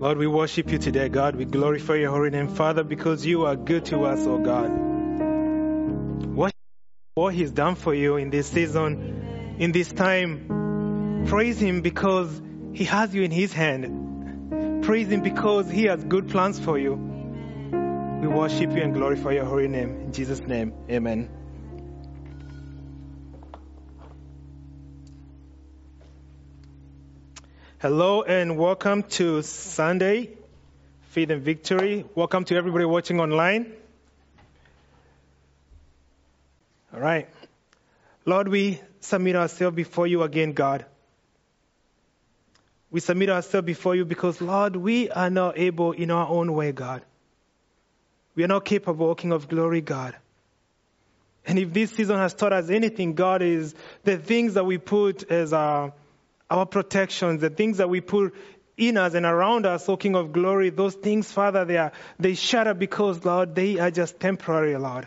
Lord, we worship you today, God. We glorify your holy name, Father, because you are good to us, oh God. What, what he's done for you in this season, in this time, praise him because he has you in his hand. Praise him because he has good plans for you. We worship you and glorify your holy name. In Jesus' name, amen. Hello and welcome to Sunday, Faith and Victory. Welcome to everybody watching online. All right. Lord, we submit ourselves before you again, God. We submit ourselves before you because, Lord, we are not able in our own way, God. We are not capable, King of glory, God. And if this season has taught us anything, God, is the things that we put as our our protections, the things that we put in us and around us, O King of glory, those things, Father, they are they shatter because, Lord, they are just temporary, Lord.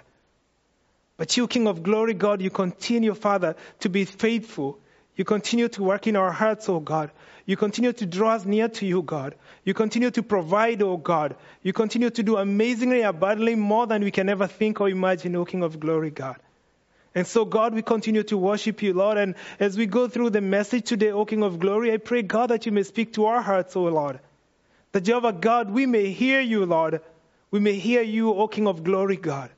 But you, King of glory, God, you continue, Father, to be faithful. You continue to work in our hearts, O God. You continue to draw us near to you, God. You continue to provide, O God. You continue to do amazingly, abundantly more than we can ever think or imagine, O King of glory, God. And so, God, we continue to worship you, Lord. And as we go through the message today, O King of Glory, I pray, God, that you may speak to our hearts, O Lord. That Jehovah God, we may hear you, Lord. We may hear you, O King of Glory, God.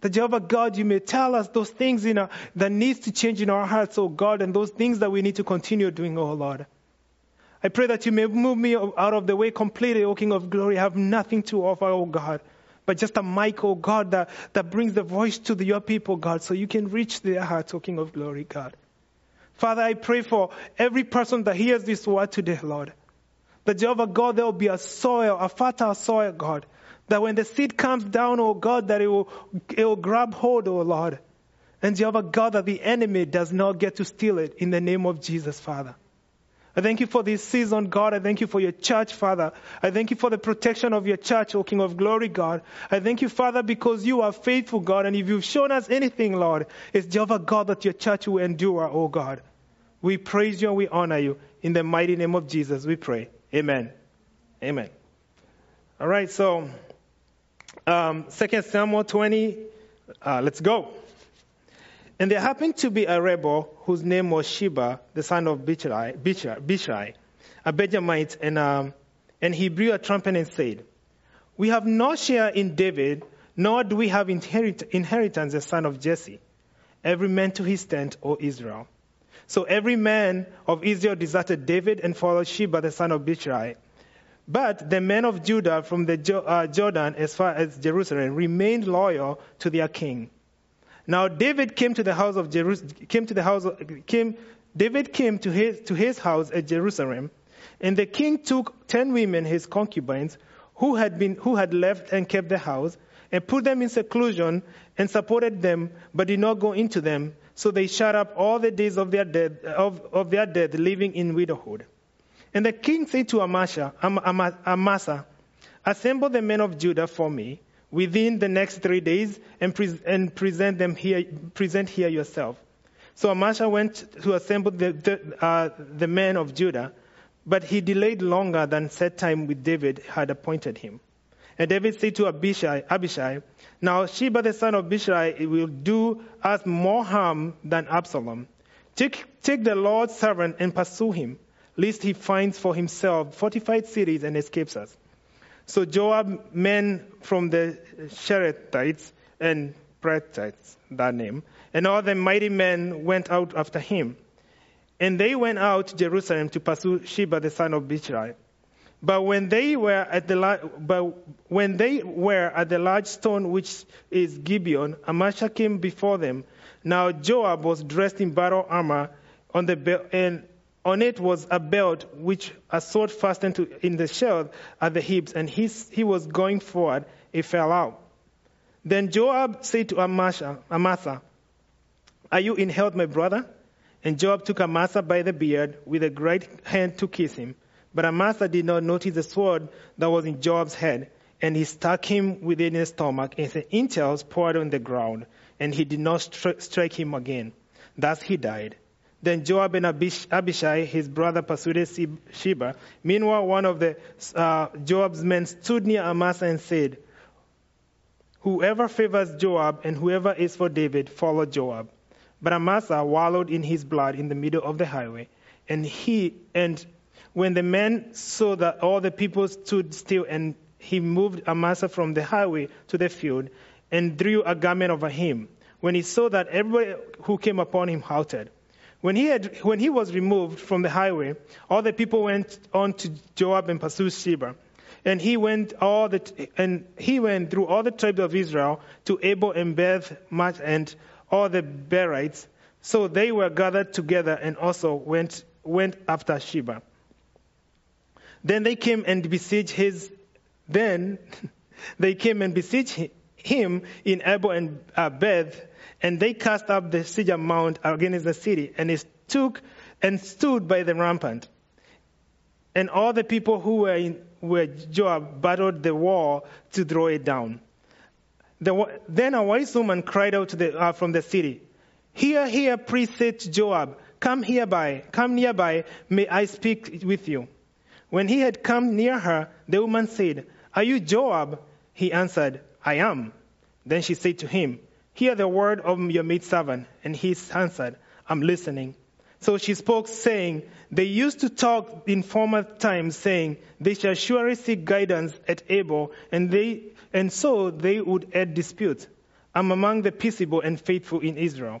That Jehovah God, you may tell us those things in our, that needs to change in our hearts, O God, and those things that we need to continue doing, O Lord. I pray that you may move me out of the way completely, O King of Glory. I have nothing to offer, O God but just a mic, oh God, that, that brings the voice to the, your people, God, so you can reach their heart, oh King of glory, God. Father, I pray for every person that hears this word today, Lord. That Jehovah God, there will be a soil, a fertile soil, God. That when the seed comes down, oh God, that it will, it will grab hold, oh Lord. And Jehovah God, that the enemy does not get to steal it in the name of Jesus, Father. I thank you for this season, God. I thank you for your church, Father. I thank you for the protection of your church, O King of glory, God. I thank you, Father, because you are faithful, God. And if you've shown us anything, Lord, it's Jehovah God that your church will endure, O God. We praise you and we honor you. In the mighty name of Jesus, we pray. Amen. Amen. All right, so um, 2 Samuel 20, uh, let's go. And there happened to be a rebel whose name was Sheba, the son of Bichri, Bichri, a Benjamite, and, um, and he blew a trumpet and said, We have no share in David, nor do we have inherit- inheritance, the son of Jesse. Every man to his tent, O Israel. So every man of Israel deserted David and followed Sheba, the son of Bichri. But the men of Judah from the uh, Jordan as far as Jerusalem remained loyal to their king. Now David came to the house of Jerusalem, came to the house of, came, David came to his, to his house at Jerusalem, and the king took ten women, his concubines, who had been, who had left and kept the house, and put them in seclusion and supported them, but did not go into them. So they shut up all the days of their death, of, of their death, living in widowhood. And the king said to Amasa, Amasa, assemble the men of Judah for me within the next three days and, pre- and present them here, present here yourself. So Amasa went to assemble the, the, uh, the men of Judah, but he delayed longer than set time with David had appointed him. And David said to Abishai, Abishai Now Sheba the son of Bichri will do us more harm than Absalom. Take, take the Lord's servant and pursue him, lest he finds for himself fortified cities and escapes us. So Joab, men from the Cherethites and Perethites, that name, and all the mighty men went out after him. And they went out to Jerusalem to pursue Sheba the son of Bichri. But when they were at the but when they were at the large stone which is Gibeon, Amasa came before them. Now Joab was dressed in battle armor on the belt and on it was a belt which a sword fastened to, in the sheath at the hips, and he, he was going forward. It fell out. Then Joab said to Amasa, Amasa, Are you in health, my brother? And Joab took Amasa by the beard with a great hand to kiss him. But Amasa did not notice the sword that was in Joab's head, and he stuck him within his stomach, and the intestines poured on the ground, and he did not strike him again. Thus he died. Then Joab and Abish- Abishai, his brother, pursued Sheba. Meanwhile, one of the uh, Joab's men stood near Amasa and said, Whoever favors Joab and whoever is for David, follow Joab. But Amasa wallowed in his blood in the middle of the highway, and he and when the men saw that all the people stood still, and he moved Amasa from the highway to the field and drew a garment over him. When he saw that everybody who came upon him halted. When he, had, when he was removed from the highway, all the people went on to Joab and pursued Sheba. And he went all the, and he went through all the tribes of Israel to Abel and Beth Maach and all the Berites. So they were gathered together and also went, went after Sheba. Then they came and besieged his, then they came and besieged him in Abel and uh, Beth, and they cast up the siege mount against the city, and it took and stood by the rampart. And all the people who were in where Joab battled the wall to throw it down. The, then a wise woman cried out the, uh, from the city, Here, here, priest said to Joab, Come hereby, come nearby, may I speak with you. When he had come near her, the woman said, Are you Joab? He answered, I am. Then she said to him, Hear the word of your maidservant. And he answered, I'm listening. So she spoke, saying, They used to talk in former times, saying, They shall surely seek guidance at Abel, and, they, and so they would add dispute. I'm among the peaceable and faithful in Israel.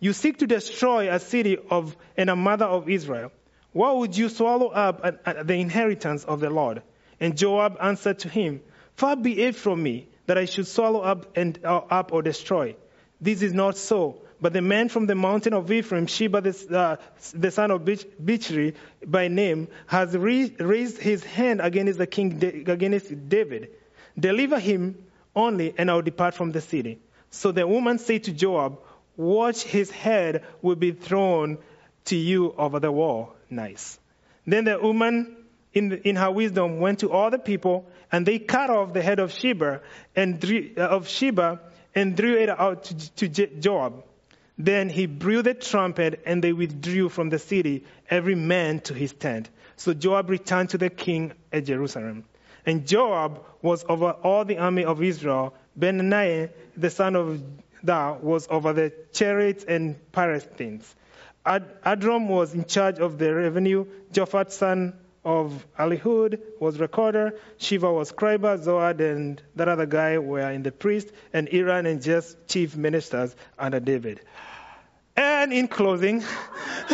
You seek to destroy a city of and a mother of Israel. Why would you swallow up the inheritance of the Lord? And Joab answered to him, Far be it from me that I should swallow up and uh, up or destroy. This is not so. But the man from the mountain of Ephraim, Sheba the, uh, the son of Bichri by name, has re- raised his hand against the king against David. Deliver him only, and I will depart from the city. So the woman said to Joab, Watch his head will be thrown to you over the wall. Nice. Then the woman, in, in her wisdom, went to all the people, and they cut off the head of Sheba and drew, uh, of Sheba and drew it out to, to Joab. Then he blew the trumpet, and they withdrew from the city, every man to his tent. So Joab returned to the king at Jerusalem. And Joab was over all the army of Israel. Benaiah, the son of Da, was over the chariots and Philistines. Ad- Adram was in charge of the revenue. Japhat, son of Ahilud, was recorder. Sheva was scribe. Zoad and that other guy were in the priest. And Iran and Jess chief ministers under David. And in closing,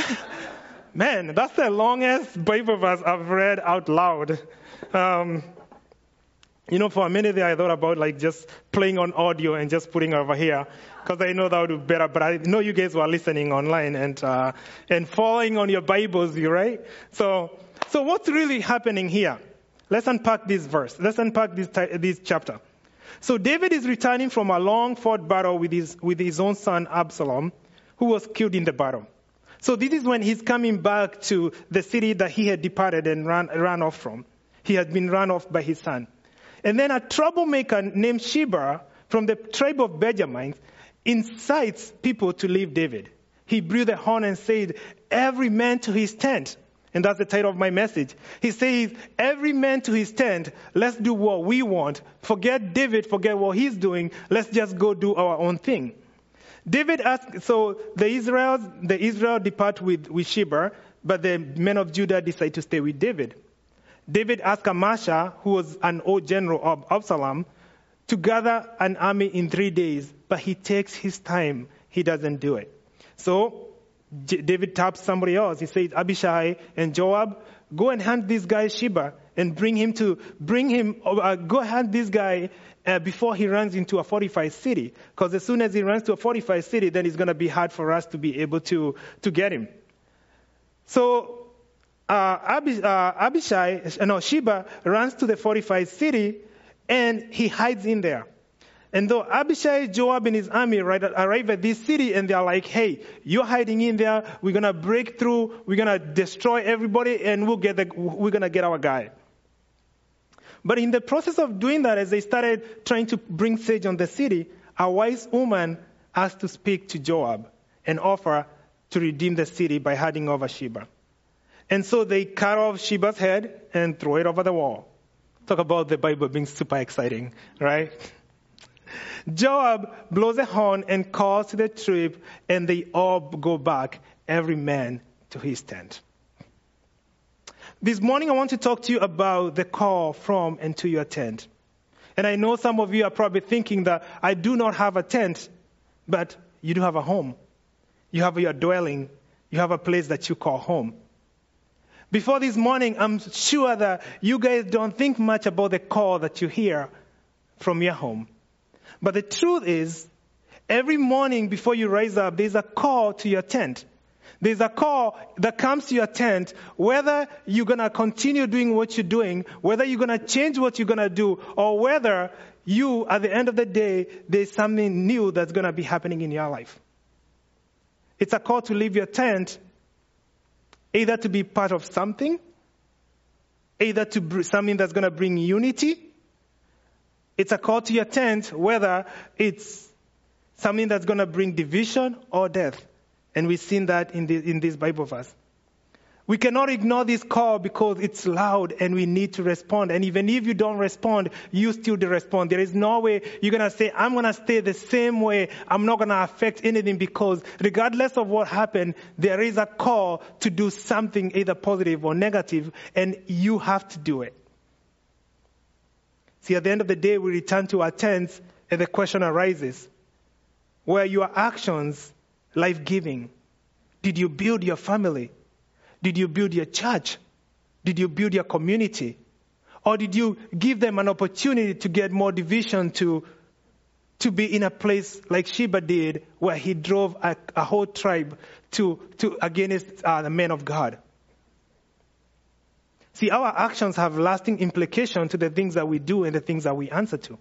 man, that's the longest Bible verse I've read out loud. Um, you know, for a minute there, I thought about like just playing on audio and just putting over here because I know that would be better. But I know you guys were listening online and uh, and following on your Bibles, you right? So, so what's really happening here? Let's unpack this verse. Let's unpack this this chapter. So David is returning from a long fought battle with his with his own son Absalom who was killed in the battle. So this is when he's coming back to the city that he had departed and ran, ran off from. He had been run off by his son. And then a troublemaker named Sheba from the tribe of Benjamin incites people to leave David. He blew the horn and said, every man to his tent. And that's the title of my message. He says, every man to his tent. Let's do what we want. Forget David, forget what he's doing. Let's just go do our own thing. David asked, so the Israel, the Israel depart with, with Sheba, but the men of Judah decide to stay with David. David asked Amasa, who was an old general of Absalom, to gather an army in three days, but he takes his time. He doesn't do it. So J- David taps somebody else. He says, Abishai and Joab, go and hunt this guy Sheba and bring him to, bring him, uh, go hunt this guy uh, before he runs into a fortified city. Because as soon as he runs to a fortified city, then it's going to be hard for us to be able to, to get him. So uh, uh, Abishai, no, Sheba runs to the fortified city and he hides in there. And though Abishai, Joab, and his army arrive at this city and they're like, hey, you're hiding in there. We're going to break through. We're going to destroy everybody and we'll get the, we're going to get our guy. But in the process of doing that, as they started trying to bring siege on the city, a wise woman asked to speak to Joab and offer to redeem the city by handing over Sheba. And so they cut off Sheba's head and throw it over the wall. Talk about the Bible being super exciting, right? Joab blows a horn and calls to the troop, and they all go back, every man to his tent. This morning, I want to talk to you about the call from and to your tent. And I know some of you are probably thinking that I do not have a tent, but you do have a home. You have your dwelling. You have a place that you call home. Before this morning, I'm sure that you guys don't think much about the call that you hear from your home. But the truth is, every morning before you rise up, there's a call to your tent. There's a call that comes to your tent, whether you're to continue doing what you're doing, whether you're to change what you're to do, or whether you, at the end of the day, there's something new that's to be happening in your life. It's a call to leave your tent, either to be part of something, either to bring something that's going to bring unity. It's a call to your tent, whether it's something that's going to bring division or death. And we've seen that in, the, in this Bible verse. We cannot ignore this call because it's loud and we need to respond. And even if you don't respond, you still respond. There is no way you're going to say, I'm going to stay the same way. I'm not going to affect anything because regardless of what happened, there is a call to do something either positive or negative and you have to do it. See, at the end of the day, we return to our tents and the question arises, were your actions life giving? Did you build your family? Did you build your church? Did you build your community? Or did you give them an opportunity to get more division to, to be in a place like Sheba did, where he drove a, a whole tribe to, to against uh, the men of God? See, our actions have lasting implication to the things that we do and the things that we answer to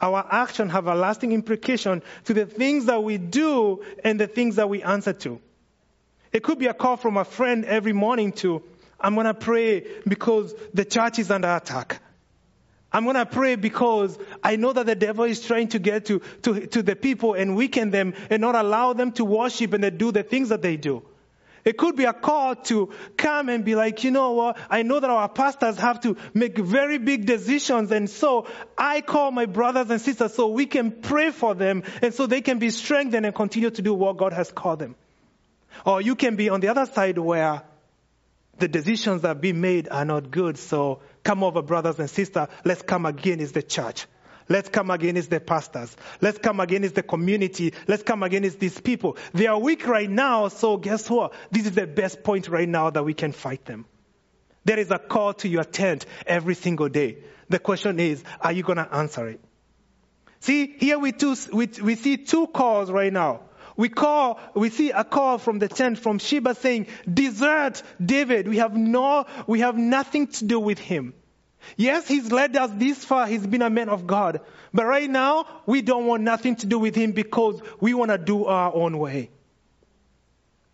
our action have a lasting implication to the things that we do and the things that we answer to. It could be a call from a friend every morning to, I'm going to pray because the church is under attack. I'm going to pray because I know that the devil is trying to get to, to, to the people and weaken them and not allow them to worship and to do the things that they do. It could be a call to come and be like, you know what? I know that our pastors have to make very big decisions. And so I call my brothers and sisters so we can pray for them and so they can be strengthened and continue to do what God has called them. Or you can be on the other side where the decisions that being made are not good. So come over, brothers and sisters. Let's come again is the church. Let's come against the pastors. Let's come against the community. Let's come against these people. They are weak right now, so guess what? This is the best point right now that we can fight them. There is a call to your tent every single day. The question is, are you going to answer it? See, here we, two, we, we see two calls right now. We call, we see a call from the tent from Sheba saying, desert David. We have no, we have nothing to do with him. Yes, he's led us this far. He's been a man of God. But right now, we don't want nothing to do with him because we want to do our own way.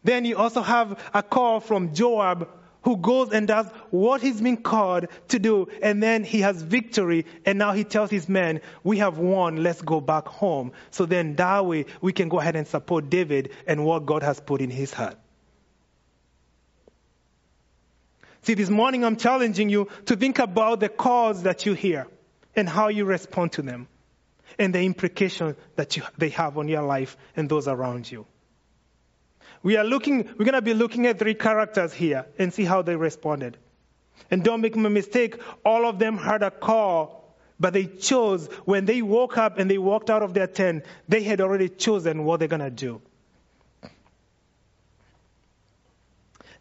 Then you also have a call from Joab who goes and does what he's been called to do. And then he has victory. And now he tells his men, we have won. Let's go back home. So then that way we can go ahead and support David and what God has put in his heart. See, this morning I'm challenging you to think about the calls that you hear and how you respond to them and the implication that you, they have on your life and those around you. We are looking, we're going to be looking at three characters here and see how they responded. And don't make a mistake, all of them heard a call, but they chose, when they woke up and they walked out of their tent, they had already chosen what they're going to do.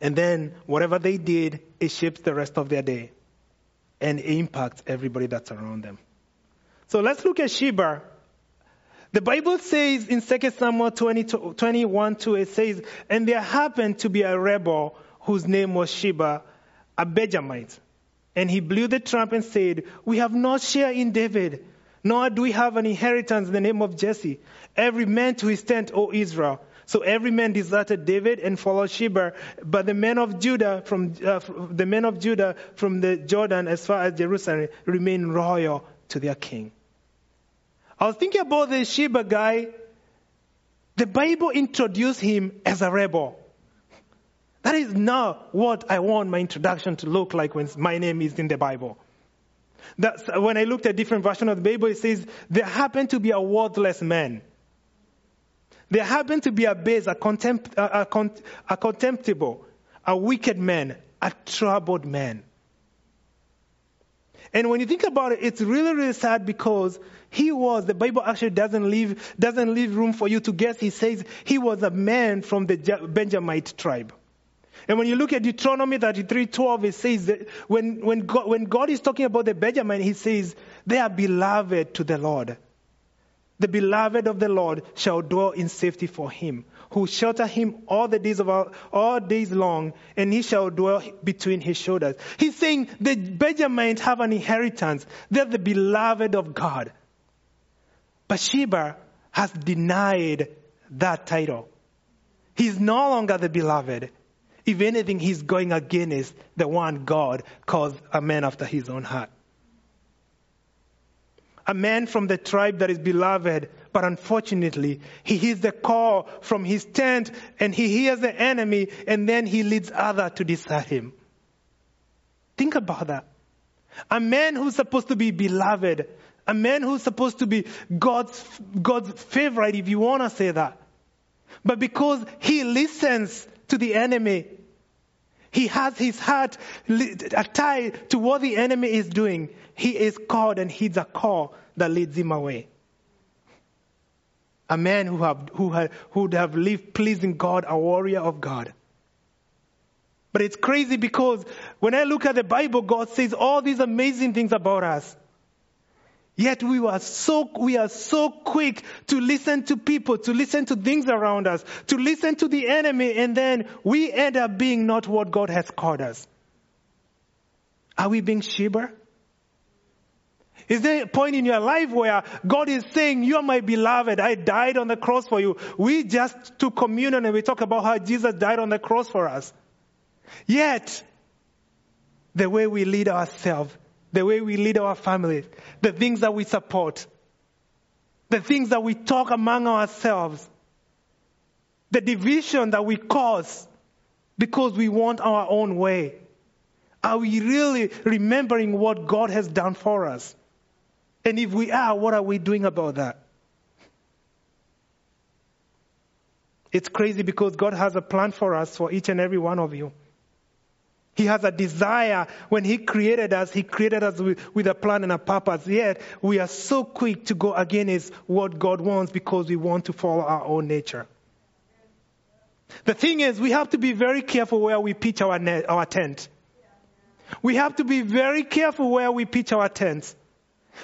And then whatever they did, it shapes the rest of their day and impacts everybody that's around them. So let's look at Sheba. The Bible says in 2 Samuel 20, 21 2, it says, And there happened to be a rebel whose name was Sheba, a Benjamite. And he blew the trumpet and said, We have no share in David, nor do we have an inheritance in the name of Jesse. Every man to his tent, O Israel. So every man deserted David and followed Sheba, but the men of Judah from uh, the men of Judah from the Jordan as far as Jerusalem remained loyal to their king. I was thinking about the Sheba guy. The Bible introduced him as a rebel. That is not what I want my introduction to look like when my name is in the Bible. That's, when I looked at different versions of the Bible, it says, there happened to be a worthless man. There happened to be a base, a, contempt, a, a, a contemptible, a wicked man, a troubled man. And when you think about it, it's really, really sad because he was, the Bible actually doesn't leave, doesn't leave room for you to guess. He says he was a man from the Benjamite tribe. And when you look at Deuteronomy 33:12, it says that when, when, God, when God is talking about the Benjamin, he says, they are beloved to the Lord. The beloved of the Lord shall dwell in safety for him, who shelter him all the days of all days long, and he shall dwell between his shoulders. He's saying the Benjamites have an inheritance. They're the beloved of God. But Sheba has denied that title. He's no longer the beloved. If anything, he's going against the one God calls a man after his own heart. A man from the tribe that is beloved, but unfortunately, he hears the call from his tent and he hears the enemy and then he leads others to desert him. Think about that. A man who's supposed to be beloved, a man who's supposed to be God's, God's favorite, if you want to say that. But because he listens to the enemy, he has his heart tied to what the enemy is doing. He is called and heeds a call that leads him away. A man who, have, who, had, who would have lived pleasing God, a warrior of God. But it's crazy because when I look at the Bible, God says all these amazing things about us. Yet we are so, we are so quick to listen to people, to listen to things around us, to listen to the enemy, and then we end up being not what God has called us. Are we being Sheba? Is there a point in your life where God is saying, you are my beloved, I died on the cross for you. We just took communion and we talk about how Jesus died on the cross for us. Yet, the way we lead ourselves the way we lead our families, the things that we support, the things that we talk among ourselves, the division that we cause because we want our own way. Are we really remembering what God has done for us? And if we are, what are we doing about that? It's crazy because God has a plan for us, for each and every one of you. He has a desire. When He created us, He created us with, with, a plan and a purpose. Yet, we are so quick to go against what God wants because we want to follow our own nature. The thing is, we have to be very careful where we pitch our, net, our tent. We have to be very careful where we pitch our tents.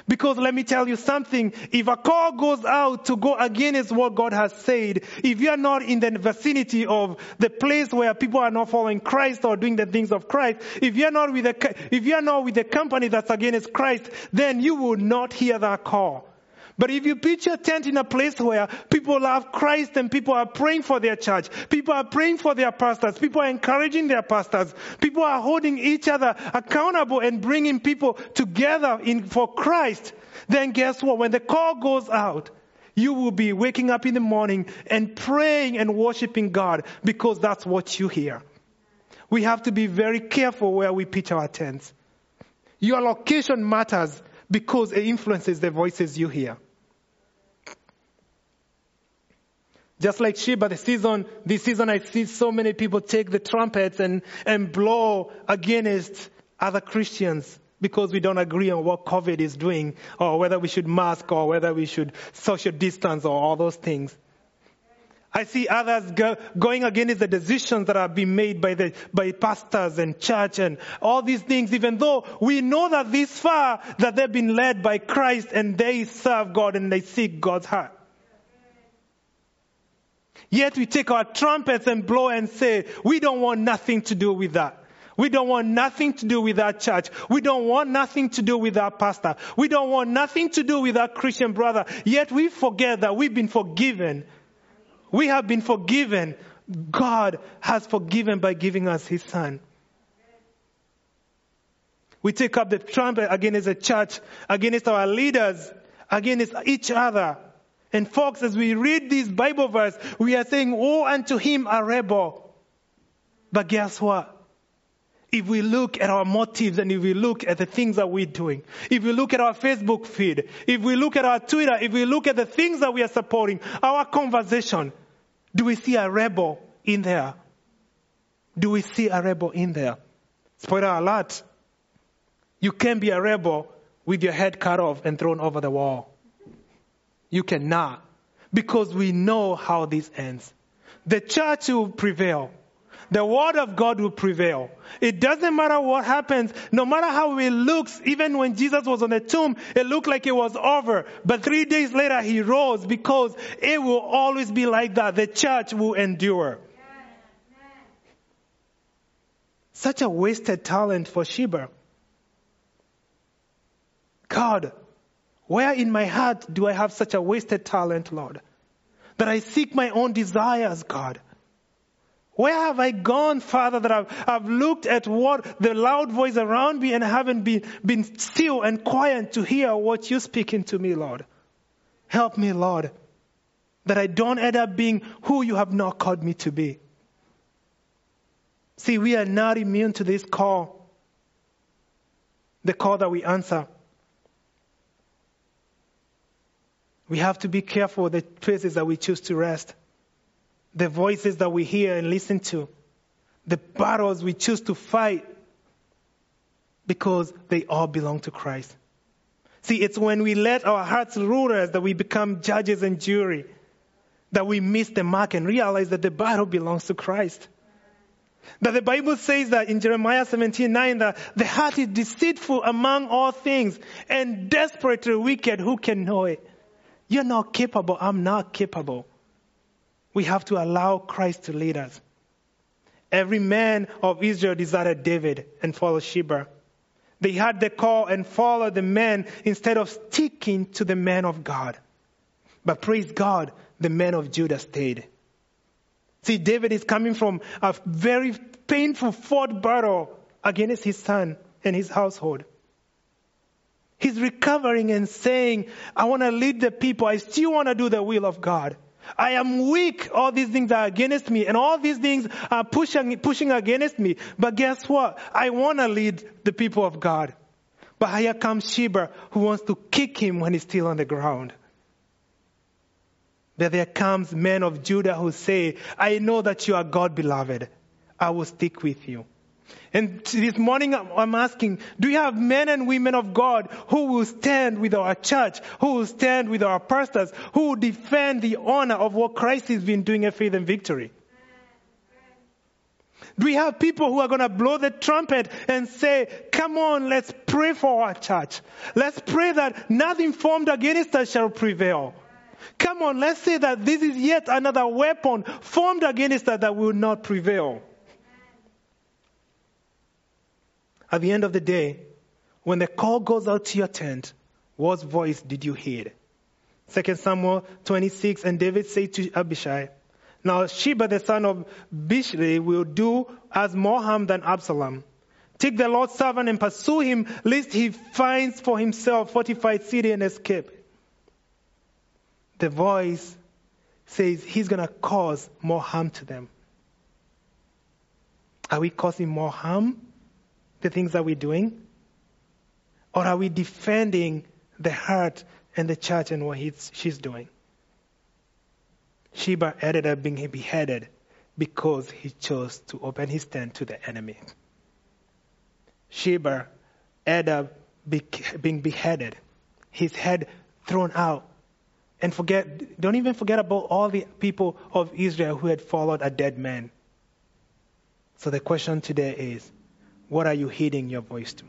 Because let me tell you something, if a call goes out to go against what God has said, if you are not in the vicinity of the place where people are not following Christ or doing the things of Christ, if you are not with the, if you are not with the company that's against Christ, then you will not hear that call. But if you pitch your tent in a place where people love Christ and people are praying for their church, people are praying for their pastors, people are encouraging their pastors, people are holding each other accountable and bringing people together in, for Christ, then guess what? When the call goes out, you will be waking up in the morning and praying and worshiping God because that's what you hear. We have to be very careful where we pitch our tents. Your location matters because it influences the voices you hear. Just like Sheba, the season, this season I see so many people take the trumpets and, and blow against other Christians because we don't agree on what COVID is doing or whether we should mask or whether we should social distance or all those things. I see others go, going against the decisions that are being made by the, by pastors and church and all these things, even though we know that this far that they've been led by Christ and they serve God and they seek God's heart. Yet we take our trumpets and blow and say, we don't want nothing to do with that. We don't want nothing to do with that church. We don't want nothing to do with that pastor. We don't want nothing to do with that Christian brother. Yet we forget that we've been forgiven. We have been forgiven. God has forgiven by giving us His Son. We take up the trumpet against the church, against our leaders, against each other. And folks, as we read this Bible verse, we are saying, Woe unto him a rebel. But guess what? If we look at our motives and if we look at the things that we're doing, if we look at our Facebook feed, if we look at our Twitter, if we look at the things that we are supporting, our conversation, do we see a rebel in there? Do we see a rebel in there? Spoiler alert. You can be a rebel with your head cut off and thrown over the wall. You cannot. Because we know how this ends. The church will prevail. The word of God will prevail. It doesn't matter what happens, no matter how it looks, even when Jesus was on the tomb, it looked like it was over. But three days later, he rose because it will always be like that. The church will endure. Such a wasted talent for Sheba. God, where in my heart do I have such a wasted talent, Lord? That I seek my own desires, God. Where have I gone, Father, that I've, I've looked at what the loud voice around me and haven't been, been still and quiet to hear what you're speaking to me, Lord? Help me, Lord, that I don't end up being who you have not called me to be. See, we are not immune to this call, the call that we answer. We have to be careful the places that we choose to rest, the voices that we hear and listen to, the battles we choose to fight, because they all belong to Christ. See, it's when we let our hearts rule us that we become judges and jury, that we miss the mark and realize that the battle belongs to Christ. That the Bible says that in Jeremiah 17, 9, that the heart is deceitful among all things and desperately wicked. Who can know it? You're not capable. I'm not capable. We have to allow Christ to lead us. Every man of Israel desired David and followed Sheba. They had the call and followed the man instead of sticking to the man of God. But praise God, the man of Judah stayed. See, David is coming from a very painful fought battle against his son and his household. He's recovering and saying, I want to lead the people. I still want to do the will of God. I am weak. All these things are against me and all these things are pushing, pushing against me. But guess what? I want to lead the people of God. But here comes Sheba who wants to kick him when he's still on the ground. But there comes men of Judah who say, I know that you are God beloved. I will stick with you. And this morning I'm asking, do you have men and women of God who will stand with our church, who will stand with our pastors, who will defend the honor of what Christ has been doing at Faith and Victory? Do we have people who are going to blow the trumpet and say, come on, let's pray for our church. Let's pray that nothing formed against us shall prevail. Come on, let's say that this is yet another weapon formed against us that will not prevail. At the end of the day, when the call goes out to your tent, what voice did you hear? 2 Samuel 26, and David said to Abishai, Now Sheba the son of Bichri will do us more harm than Absalom. Take the Lord's servant and pursue him, lest he finds for himself fortified city and escape the voice says he's going to cause more harm to them. Are we causing more harm? The things that we're doing? Or are we defending the heart and the church and what she's doing? Sheba ended up being beheaded because he chose to open his tent to the enemy. Sheba ended up being beheaded, his head thrown out and forget, don't even forget about all the people of Israel who had followed a dead man. So the question today is, what are you heeding your voice to?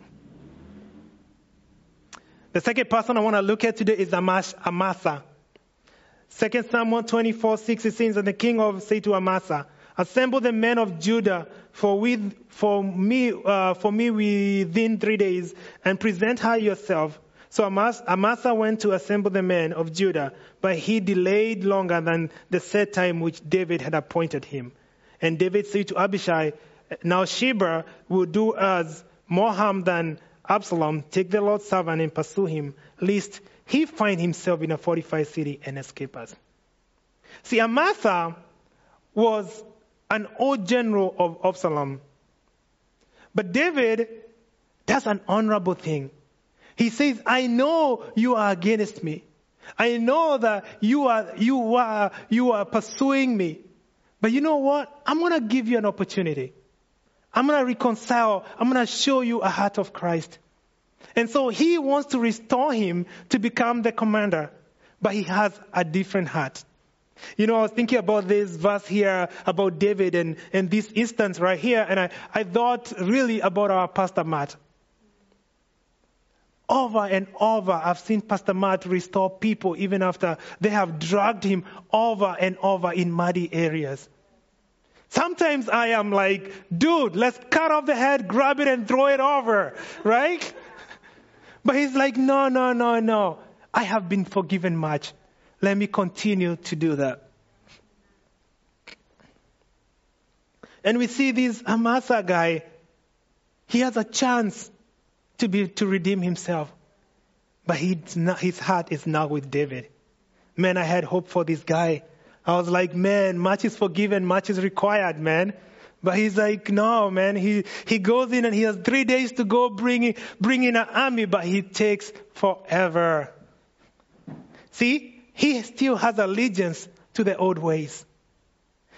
The second person I want to look at today is Amasa. Second Samuel 24, 6, it says, And the king of say to Amasa, Assemble the men of Judah for, with, for, me, uh, for me within three days, and present her yourself so Amasa went to assemble the men of Judah, but he delayed longer than the set time which David had appointed him. And David said to Abishai, Now Sheba will do us more harm than Absalom, take the Lord's servant and pursue him, lest he find himself in a fortified city and escape us. See, Amasa was an old general of Absalom. But David does an honorable thing. He says, I know you are against me. I know that you are, you are, you are pursuing me. But you know what? I'm going to give you an opportunity. I'm going to reconcile. I'm going to show you a heart of Christ. And so he wants to restore him to become the commander, but he has a different heart. You know, I was thinking about this verse here about David and, and this instance right here, and I, I thought really about our Pastor Matt. Over and over, I've seen Pastor Matt restore people even after they have dragged him over and over in muddy areas. Sometimes I am like, dude, let's cut off the head, grab it, and throw it over, right? But he's like, no, no, no, no. I have been forgiven much. Let me continue to do that. And we see this Amasa guy. He has a chance to be to redeem himself, but not, his heart is not with David. Man, I had hope for this guy. I was like, man, much is forgiven, much is required, man. But he's like, no, man. He he goes in and he has three days to go bring bring in an army, but he takes forever. See, he still has allegiance to the old ways.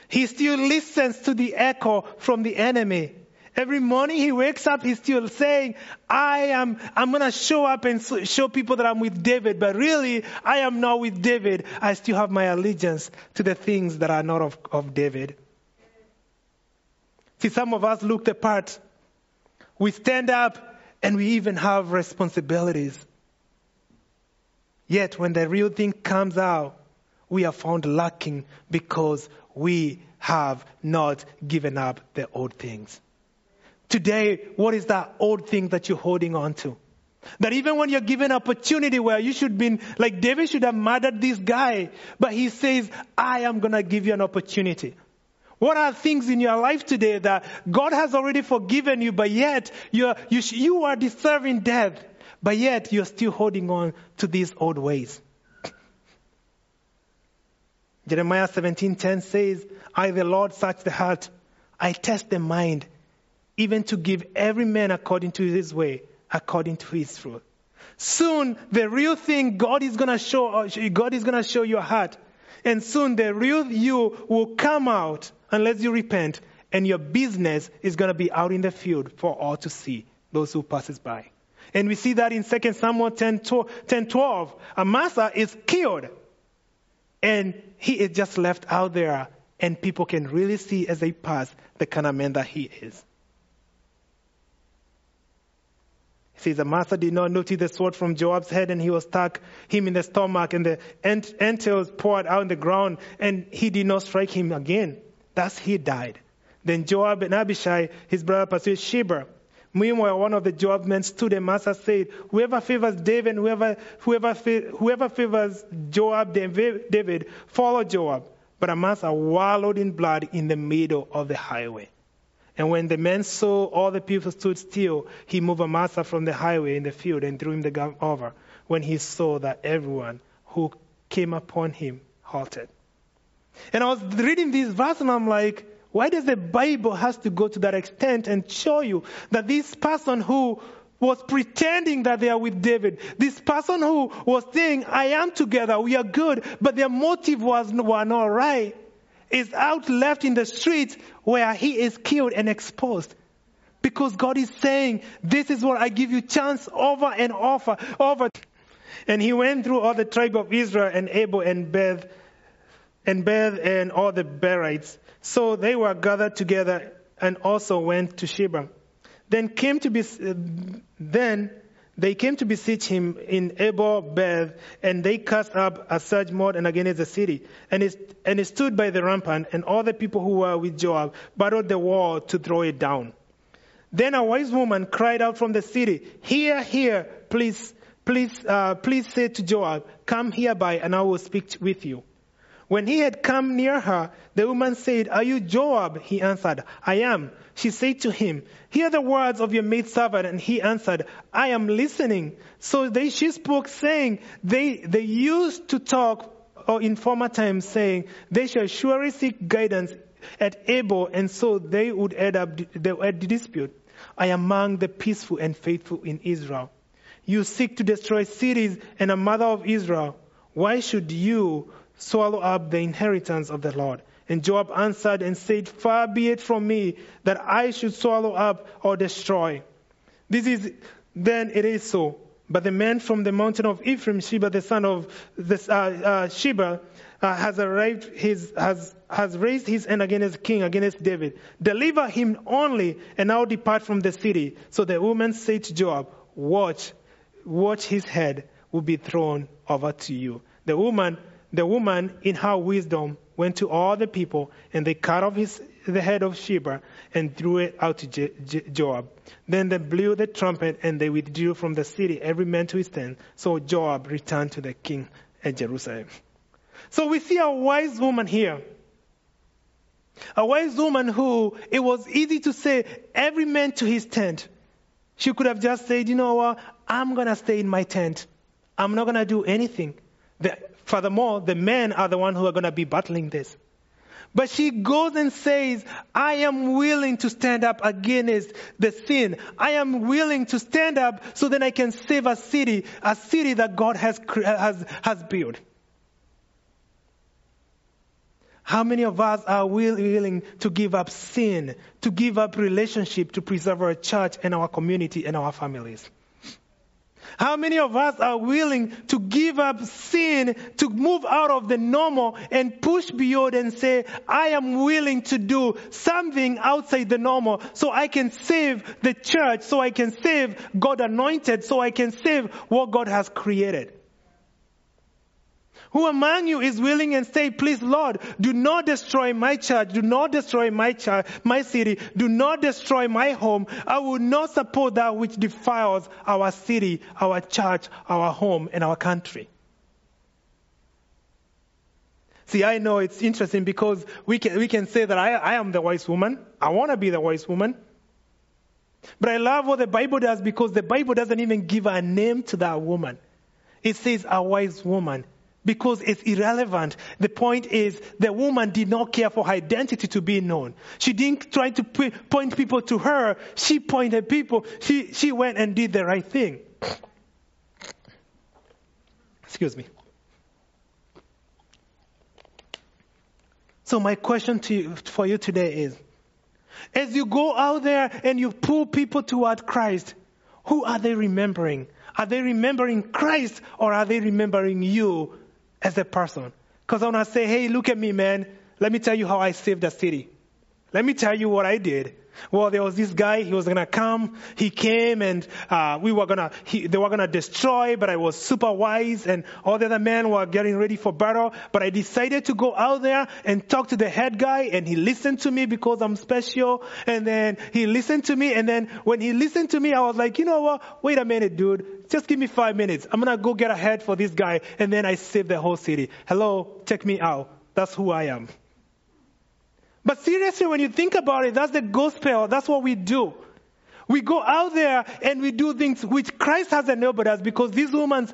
He still listens to the echo from the enemy. Every morning he wakes up, he's still saying, I am, I'm gonna show up and show people that I'm with David, but really, I am not with David. I still have my allegiance to the things that are not of, of David. See, some of us look the part. We stand up and we even have responsibilities. Yet when the real thing comes out, we are found lacking because we have not given up the old things. Today, what is that old thing that you're holding on to? That even when you're given opportunity where you should be, like David should have murdered this guy, but he says, I am gonna give you an opportunity. What are things in your life today that God has already forgiven you, but yet you're, you, you are deserving death? but yet you're still holding on to these old ways. Jeremiah 17:10 says, "I the Lord search the heart, I test the mind, even to give every man according to his way, according to his fruit." Soon the real thing God is going to show uh, God is to show your heart. And soon the real you will come out unless you repent and your business is going to be out in the field for all to see, those who passes by. And we see that in 2 Samuel 10, 10 12. Amasa is killed. And he is just left out there. And people can really see as they pass the kind of man that he is. Says, Amasa did not notice the sword from Joab's head, and he was stuck him in the stomach, and the ent- entrails poured out on the ground, and he did not strike him again. Thus he died. Then Joab and Abishai, his brother, pursued Sheba. Meanwhile, one of the Joab men stood and Master said, Whoever favors David, whoever, whoever, whoever favors Joab, David, follow Joab. But Amasa wallowed in blood in the middle of the highway. And when the men saw all the people stood still, he moved Amasa from the highway in the field and threw him the gun over when he saw that everyone who came upon him halted. And I was reading this verse and I'm like, why does the Bible has to go to that extent and show you that this person who was pretending that they are with David, this person who was saying, I am together, we are good, but their motive was were not right, is out left in the streets where he is killed and exposed. Because God is saying, this is what I give you chance over and over, over. And he went through all the tribe of Israel and Abel and Beth and Beth and all the Berites so they were gathered together and also went to Sheba. Then came to be, then they came to beseech him in Abel Beth, and they cast up a surge more and against the city. And and stood by the rampart, and all the people who were with Joab battled the wall to throw it down. Then a wise woman cried out from the city, Hear, hear, please, please, uh, please say to Joab, Come hereby, and I will speak with you. When he had come near her, the woman said, Are you Joab? He answered, I am. She said to him, Hear the words of your maidservant. And he answered, I am listening. So they, she spoke, saying, They, they used to talk or in former times, saying, They shall surely seek guidance at Abel, and so they would end up the dispute. I am among the peaceful and faithful in Israel. You seek to destroy cities and a mother of Israel. Why should you swallow up the inheritance of the Lord. And Joab answered and said, Far be it from me that I should swallow up or destroy. This is, then it is so. But the man from the mountain of Ephraim, Sheba, the son of this, uh, uh, Sheba, uh, has arrived his, has, has raised his hand against king, against David. Deliver him only and now depart from the city. So the woman said to Joab, watch, watch his head will be thrown over to you. The woman the woman, in her wisdom, went to all the people, and they cut off his, the head of Sheba and threw it out to Joab. Then they blew the trumpet, and they withdrew from the city, every man to his tent. So Joab returned to the king at Jerusalem. So we see a wise woman here. A wise woman who it was easy to say, every man to his tent. She could have just said, you know what, I'm going to stay in my tent. I'm not going to do anything. The Furthermore, the men are the ones who are going to be battling this. But she goes and says, I am willing to stand up against the sin. I am willing to stand up so that I can save a city, a city that God has, has, has built. How many of us are willing to give up sin, to give up relationship to preserve our church and our community and our families? How many of us are willing to give up sin, to move out of the normal and push beyond and say, I am willing to do something outside the normal so I can save the church, so I can save God anointed, so I can save what God has created? Who among you is willing and say, please Lord, do not destroy my church, do not destroy my church, my city, do not destroy my home. I will not support that which defiles our city, our church, our home, and our country. See, I know it's interesting because we can, we can say that I, I am the wise woman. I want to be the wise woman. But I love what the Bible does because the Bible doesn't even give a name to that woman. It says a wise woman because it's irrelevant. The point is the woman did not care for her identity to be known. She didn't try to point people to her. She pointed people. She, she went and did the right thing. Excuse me. So my question to you, for you today is, as you go out there and you pull people toward Christ, who are they remembering? Are they remembering Christ or are they remembering you as a person. Because I want to say, hey, look at me, man. Let me tell you how I saved the city. Let me tell you what I did. Well, there was this guy, he was gonna come, he came and, uh, we were gonna, he, they were gonna destroy, but I was super wise and all the other men were getting ready for battle, but I decided to go out there and talk to the head guy and he listened to me because I'm special and then he listened to me and then when he listened to me, I was like, you know what, wait a minute, dude, just give me five minutes. I'm gonna go get a head for this guy and then I save the whole city. Hello, check me out. That's who I am. But seriously, when you think about it, that's the gospel. That's what we do. We go out there and we do things which Christ has enabled us because this woman's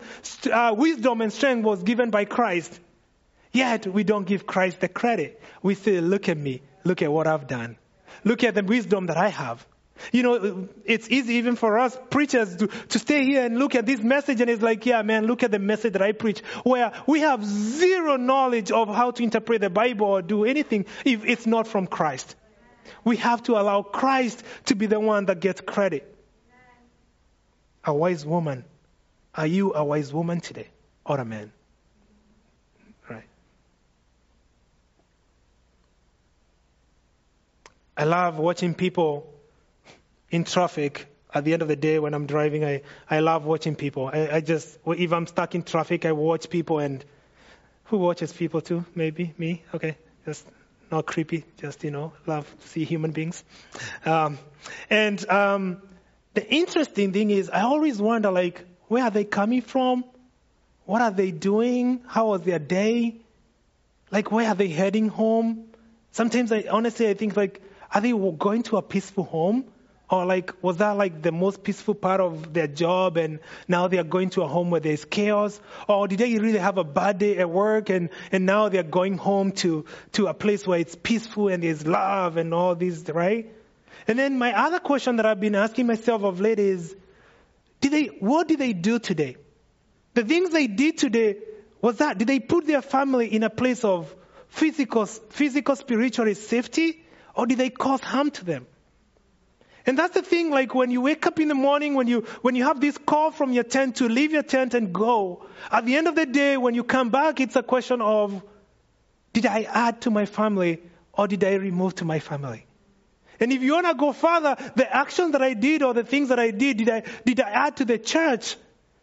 uh, wisdom and strength was given by Christ. Yet we don't give Christ the credit. We say, look at me. Look at what I've done. Look at the wisdom that I have. You know, it's easy even for us preachers to, to stay here and look at this message and it's like, yeah, man, look at the message that I preach, where we have zero knowledge of how to interpret the Bible or do anything if it's not from Christ. We have to allow Christ to be the one that gets credit. A wise woman. Are you a wise woman today or a man? Right. I love watching people in traffic at the end of the day when I'm driving, I, I love watching people. I, I just, if I'm stuck in traffic, I watch people and who watches people too? Maybe me? Okay. Just not creepy. Just, you know, love to see human beings. Um, and, um, the interesting thing is I always wonder like, where are they coming from? What are they doing? How was their day? Like, where are they heading home? Sometimes I honestly, I think like, are they going to a peaceful home? Or like, was that like the most peaceful part of their job and now they are going to a home where there's chaos? Or did they really have a bad day at work and, and now they're going home to, to a place where it's peaceful and there's love and all these, right? And then my other question that I've been asking myself of late is, did they, what did they do today? The things they did today, was that, did they put their family in a place of physical, physical spiritual safety? Or did they cause harm to them? And that's the thing, like when you wake up in the morning, when you, when you have this call from your tent to leave your tent and go, at the end of the day, when you come back, it's a question of, did I add to my family or did I remove to my family? And if you want to go further, the action that I did or the things that I did, did I, did I add to the church?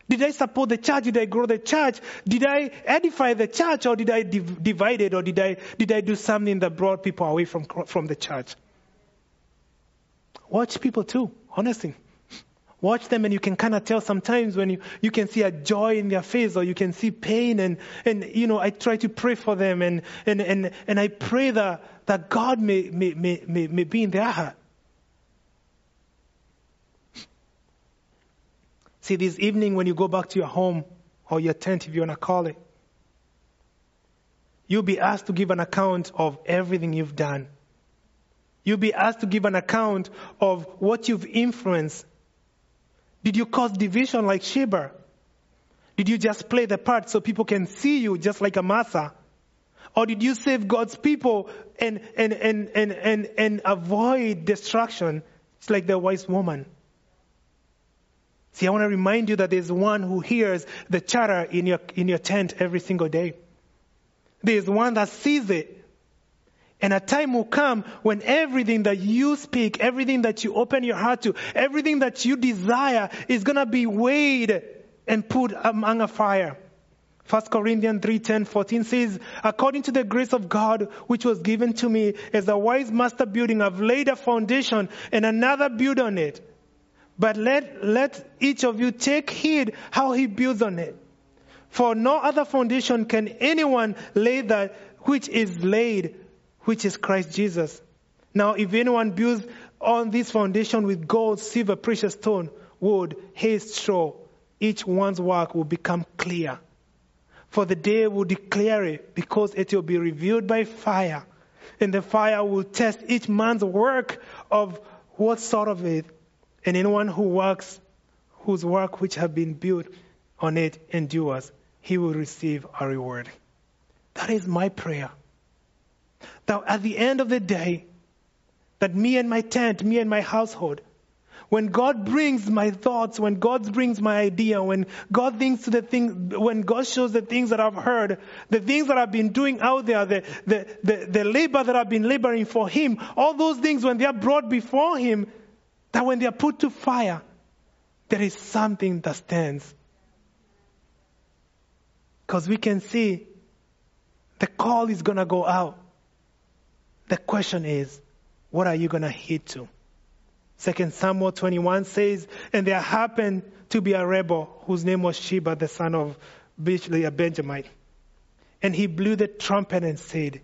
Did I support the church? Did I grow the church? Did I edify the church or did I div- divide it or did I, did I do something that brought people away from, from the church? Watch people too, honestly. Watch them and you can kind of tell sometimes when you, you can see a joy in their face or you can see pain and, and you know, I try to pray for them and, and, and, and I pray that, that God may, may, may, may, may be in their heart. See, this evening when you go back to your home or your tent, if you want to call it, you'll be asked to give an account of everything you've done. You'll be asked to give an account of what you've influenced. Did you cause division like Sheba? Did you just play the part so people can see you just like Amasa? Or did you save God's people and, and, and, and, and, and avoid destruction? It's like the wise woman. See, I want to remind you that there's one who hears the chatter in your, in your tent every single day. There's one that sees it and a time will come when everything that you speak, everything that you open your heart to, everything that you desire is going to be weighed and put among a fire. 1 Corinthians 3, 10, 14 says, according to the grace of God, which was given to me as a wise master building, I've laid a foundation and another build on it. But let, let each of you take heed how he builds on it. For no other foundation can anyone lay that which is laid which is Christ Jesus. Now, if anyone builds on this foundation with gold, silver, precious stone, wood, hay, straw, each one's work will become clear. For the day will declare it because it will be revealed by fire. And the fire will test each man's work of what sort of it. And anyone who works, whose work which have been built on it endures, he will receive a reward. That is my prayer that at the end of the day, that me and my tent, me and my household, when God brings my thoughts, when God brings my idea, when God thinks to the thing, when God shows the things that I've heard, the things that I've been doing out there, the, the, the, the labor that I've been laboring for Him, all those things when they are brought before Him, that when they are put to fire, there is something that stands. Because we can see the call is going to go out. The question is, what are you going to heed to? Second Samuel 21 says, and there happened to be a rebel whose name was Sheba, the son of Bichri, a Benjamite. And he blew the trumpet and said,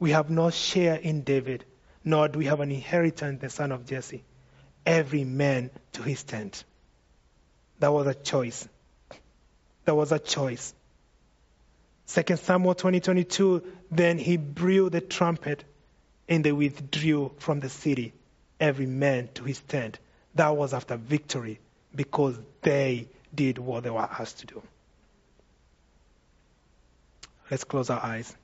we have no share in David, nor do we have an inheritance, the son of Jesse. Every man to his tent. That was a choice. That was a choice. Second Samuel 2022, then he blew the trumpet and they withdrew from the city, every man to his tent. That was after victory because they did what they were asked to do. Let's close our eyes.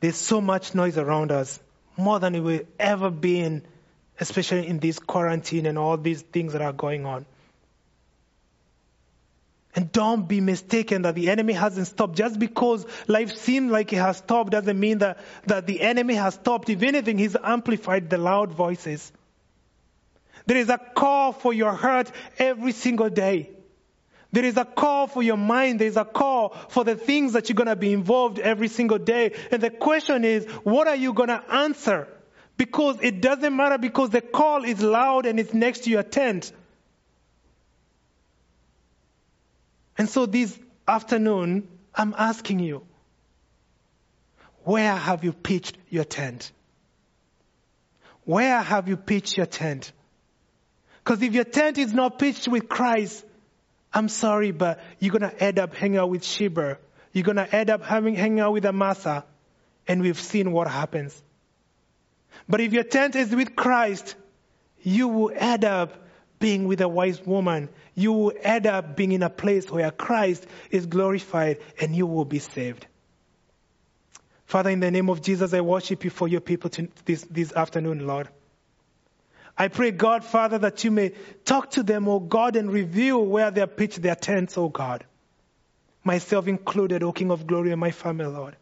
There's so much noise around us, more than we've ever been, especially in this quarantine and all these things that are going on. And don't be mistaken that the enemy hasn't stopped. Just because life seems like it has stopped doesn't mean that, that the enemy has stopped. If anything, he's amplified the loud voices. There is a call for your heart every single day. There is a call for your mind. There is a call for the things that you're going to be involved every single day. And the question is, what are you going to answer? Because it doesn't matter because the call is loud and it's next to your tent. And so this afternoon, I'm asking you, where have you pitched your tent? Where have you pitched your tent? Because if your tent is not pitched with Christ, I'm sorry, but you're going to end up hanging out with Sheba. You're going to end up having hanging out with Amasa. And we've seen what happens. But if your tent is with Christ, you will end up being with a wise woman. You will end up being in a place where Christ is glorified and you will be saved. Father, in the name of Jesus, I worship you for your people this, this afternoon, Lord. I pray, God, Father, that you may talk to them, oh God, and reveal where they have pitched their tents, oh God. Myself included, O King of glory, and my family, Lord.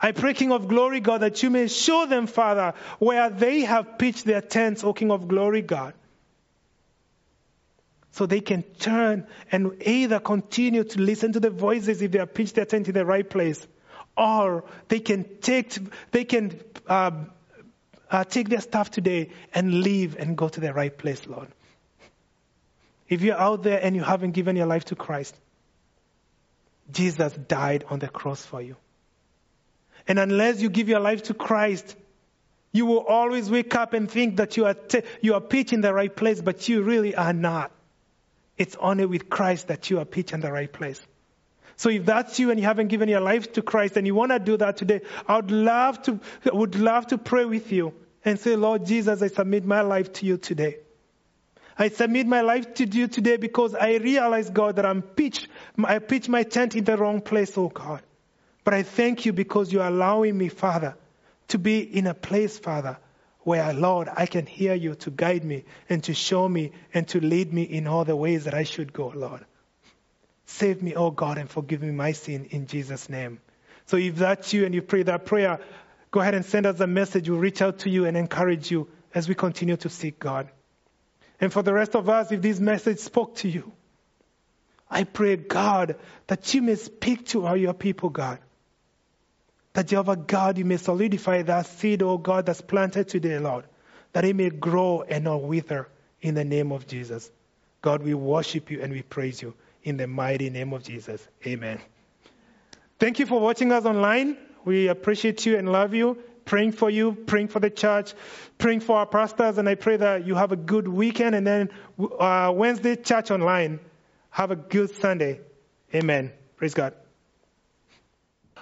I pray, King of glory, God, that you may show them, Father, where they have pitched their tents, O King of glory, God. So they can turn and either continue to listen to the voices if they are pitched their tent in the right place, or they can take, they can uh, uh, take their stuff today and leave and go to the right place, Lord. If you're out there and you haven't given your life to Christ, Jesus died on the cross for you. And unless you give your life to Christ, you will always wake up and think that you are, t- you are pitching the right place, but you really are not. It's only with Christ that you are pitched in the right place. So if that's you and you haven't given your life to Christ and you want to do that today, I would love to, would love to pray with you and say, Lord Jesus, I submit my life to you today. I submit my life to you today because I realize, God, that I'm pitched, I pitched my tent in the wrong place, oh God. But I thank you because you're allowing me, Father, to be in a place, Father, where, Lord, I can hear you to guide me and to show me and to lead me in all the ways that I should go, Lord. Save me, oh God, and forgive me my sin in Jesus' name. So if that's you and you pray that prayer, go ahead and send us a message. We'll reach out to you and encourage you as we continue to seek God. And for the rest of us, if this message spoke to you, I pray, God, that you may speak to all your people, God. That Jehovah God, you may solidify that seed, oh God, that's planted today, Lord. That it may grow and not wither in the name of Jesus. God, we worship you and we praise you in the mighty name of Jesus. Amen. Thank you for watching us online. We appreciate you and love you. Praying for you, praying for the church, praying for our pastors, and I pray that you have a good weekend. And then uh, Wednesday, church online. Have a good Sunday. Amen. Praise God.